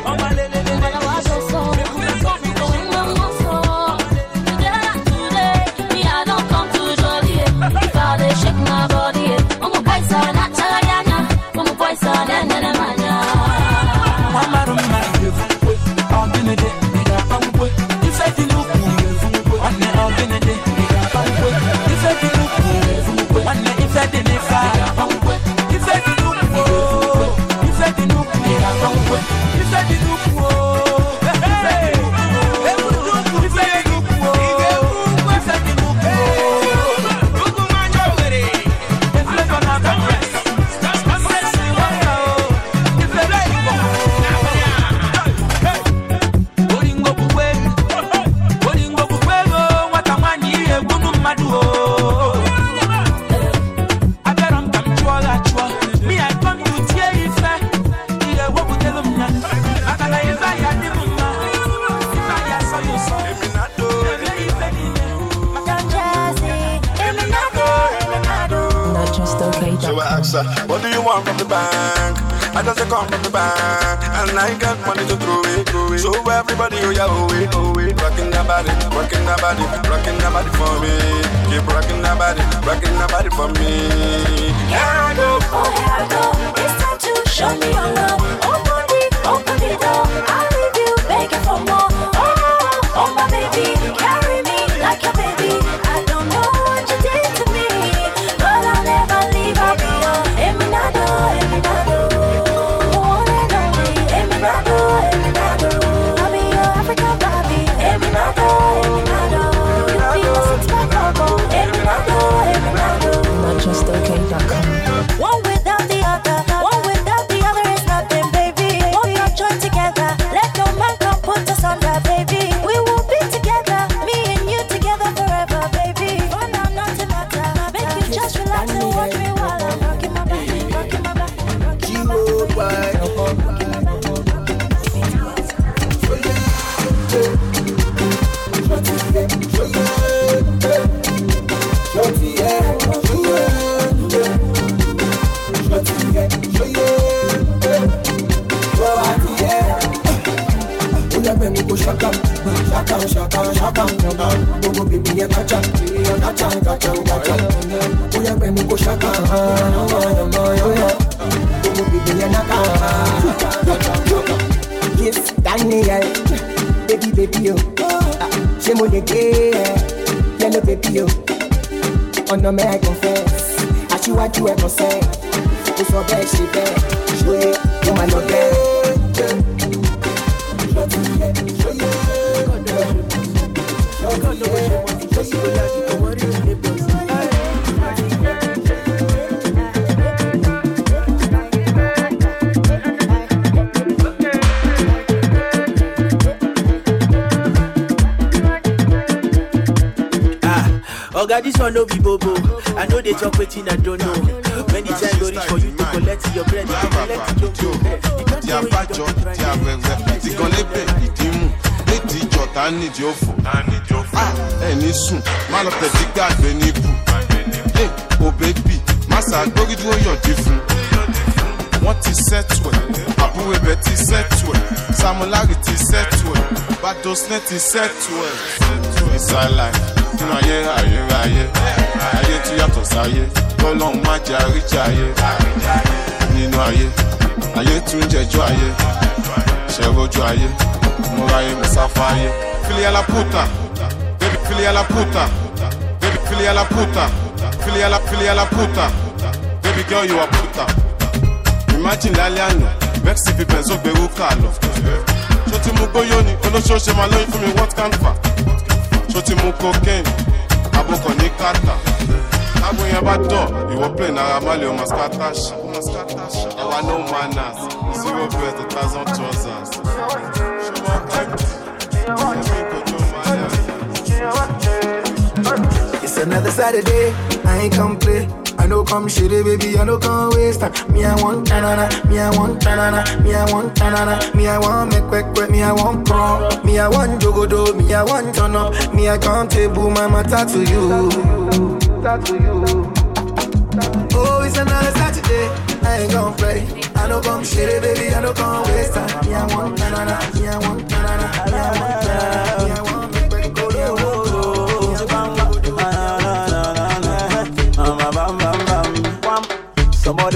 Oringo I come from the bank, and I got money to throw it, throw it. So everybody, oh yeah, oh it, oh it, rocking that body, rocking that body, rocking that body for me. Keep rocking that body, rocking that body for me. Here I go, oh here I go. It's time to show me your love. Open the, open the door. I'll nídìí òfò. Ẹ ní sùn, má lọ tẹ̀sí gbàgbé níbù. Ẹ ò bébì, má ṣàgbórí dúró yọ̀dí fún. Wọ́n ti sẹ́tù ẹ̀, àbúrò ibẹ̀ ti sẹ́tù ẹ̀, Samulari ti sẹ́tù ẹ̀, Badosne ti sẹ́tù ẹ̀. Ìsàlàyé nínú ayé ayérayé, ayé tún yàtọ̀ sáyé, kọ́lọ́hún má jẹ́ àríjà. Nínú ayé, ayé tún jẹjọ́ ayé, ṣẹ̀rọ̀jú ayé, múra ayé mùsáfà ayé. Filia la puta, baby filia la puta, baby filia la puta, filia la filia la puta, baby girl you a puta. Imagine lálẹ́ àná, Vexy fi bẹ̀nzó gbèrú kà lọ. Ṣó ti mú gbóyó ni, olóṣooṣe máa lóyún fún mi what can fa? Ṣó ti mú cocaine, abokọ̀ ní kàtà? Tábù yẹn bá dọ̀, ìwọ play náírà má lè ọmọ. Àwa no manners, zero bread, a thousand trousers. Another Saturday, I ain't come play. I know come shitty, baby, I know come waste time. Me, I want tanana, me, I want tanana, me, I want tanana, me, I want make quick quick, me, I want pro, me, I want jogodo, me, I want turn up, me, I can't table my matter to you. To you. Oh, it's another Saturday, I ain't gon' play. I know come shitty, baby, I know come waste time. Me, I want tanana, me, I want tanana, me, I want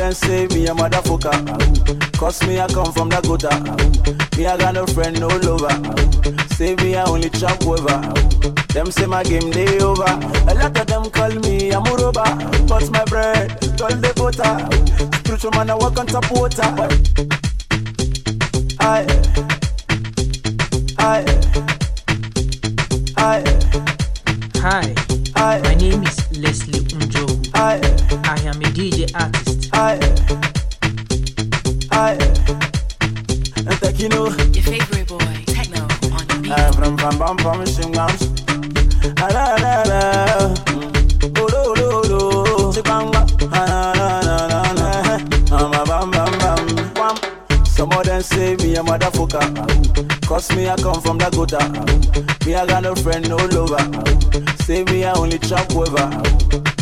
Some say me a motherfucker. ah. Cause me I come from the gutter. ah. Me I got no friend, no lover. ah. Say me I only chop over. Them say my game day over. A lot of them call me a muroba. But my bread, all the butter. Spiritual man I walk on top water. I, I, I, Hi, my name is Leslie Unjogu. I am a DJ artist. I, I, Tekino. Your favorite boy, Techno, on the beat. I'm from from from from Shingams. Ah la la la. Oh lo lo lo. Sibanga. La la la la. Ma bam bam bam. Wham. Some of them say me a motherfucker. Cause me I come from ah. Me I got no friend, no lover. Say me I only chop over. ah.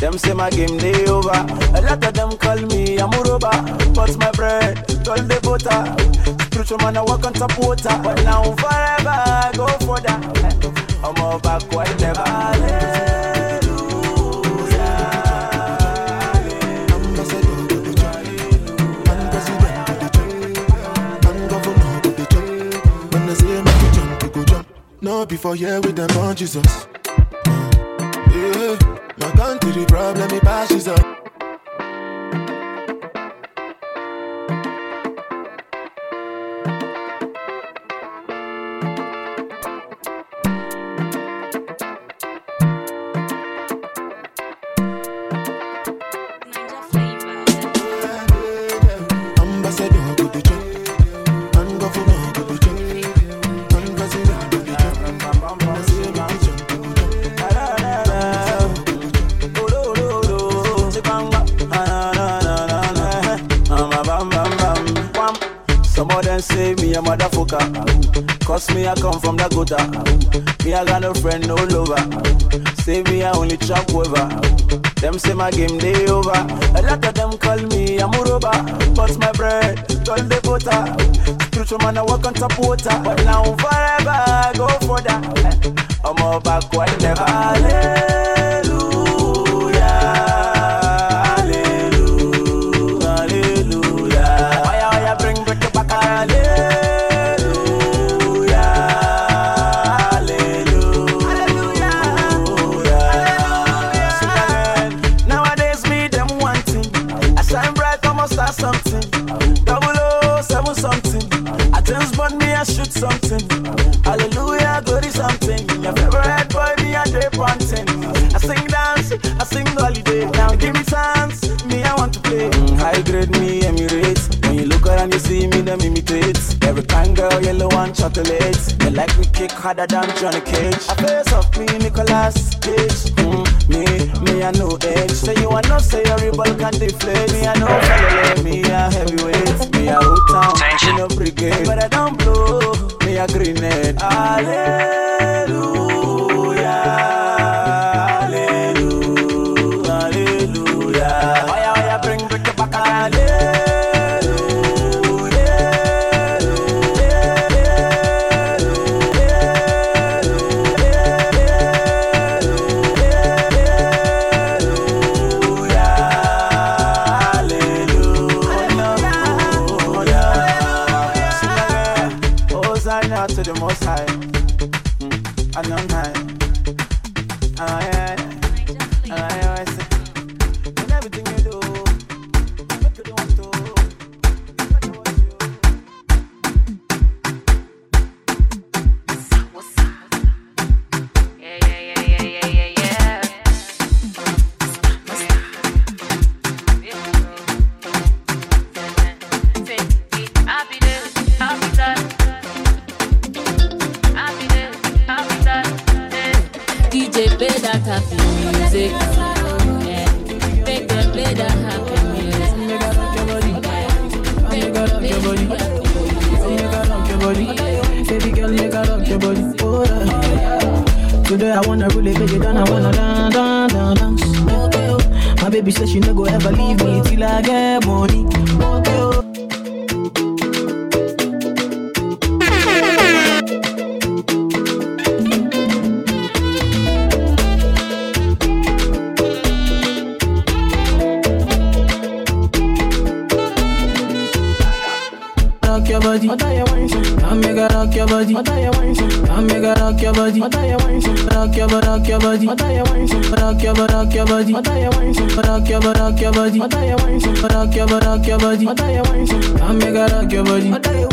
Them say my game day over. A lot of them call me a muroba. But my bread, all the butter. Spiritual man I walk on top water. But now forever I go for that. I'm all backward never. No before here with them on Jesus. Yeah, my country problem it passes up. Ah. Me I got no friend, no lover. Say me I only chop over. Them say my game day over. A lot of them call me a muroba. But my bread, all the butter. Spiritual man I walk on top water. But now forever go for that. I'm all backward never. Hallelujah. High grade me emirates. When you look around you see me them imitate. Every kind girl yellow and chocolate. They like me kick harder than Johnny Cage. I face up me Nicolas Cage. Mm, me, me I know age. Say you want no say your rebel can deflate. Me I know fellow me a heavyweight. Me a root town, me no brigade. But I don't blow, me a grenade. Hallelujah. Body. You wine Rock your rock your body. What you wine Rock your rock your body. What are you wine Rock your body, rock your body. What you wine Come make her rock your body. What you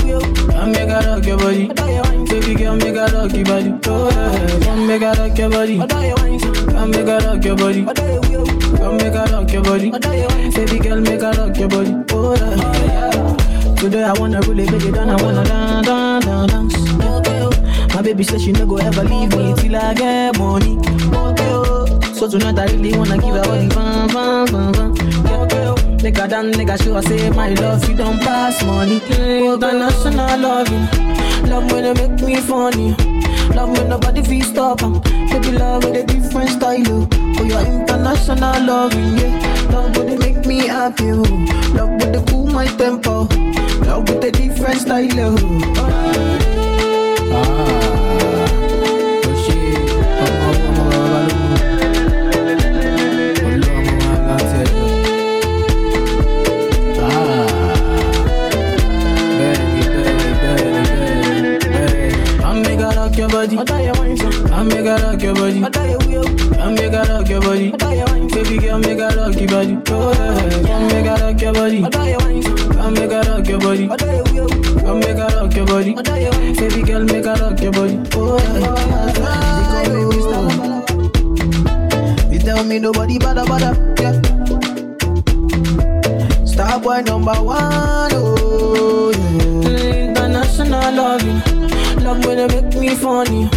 make her rock your body. What you wine Baby girl, her rock your body. Oh yeah. Make her rock your body. What are you wine Come make her rock your body. Are you wheel? Come make her rock your body. You wine Baby girl, make her rock your body. Oh yeah. Today I wanna really make it done. I wanna dance, dance, dance. My baby says she no go ever leave me till I get money. Okay, oh. So tonight I really wanna give her all the fun, fun, fun, fun. Yeah, okay, oh. Make her dance, make her show her say my love, you don't pass money. International loving, love when you make me funny. Love when nobody feel stop am. Baby love with a different style, oh. Oh, your international loving, yeah. Love when they make me happy, oh. Love when they cool my tempo. Love with a different style, oh. Come body. Come make her rock your body. Come make her rock your body. Baby girl, make her rock your body. Oh yeah. Come make her rock your body. Come make her rock your body. Come make her rock your body. Baby girl, make her rock your body. Oh yeah. They call me Mr. Tell me nobody bada bada. Yeah. Star boy number one. Oh yeah. International loving. Love when they make me funny.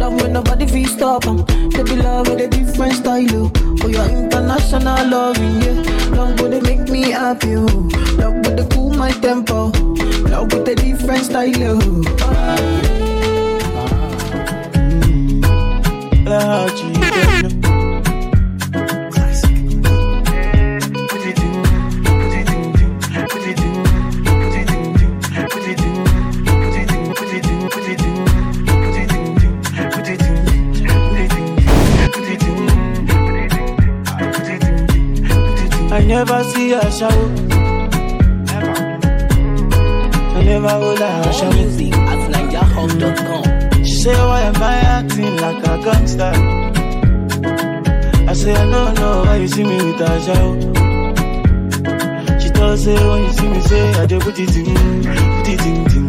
Love when nobody feel stop 'em. Baby love with a different style. Oh, oh your international loving, yeah. Love when they make me happy. Oh. Love when they cool my tempo. Love with a different style. Oh. Ah, mm. Never see her shout. I never will her shout. Music at NigerHub.com. She say, why am I acting like a gangster? I say, I don't know why you see me with a shout. She told talk say when you see me say I dey put it in, put it in, tin,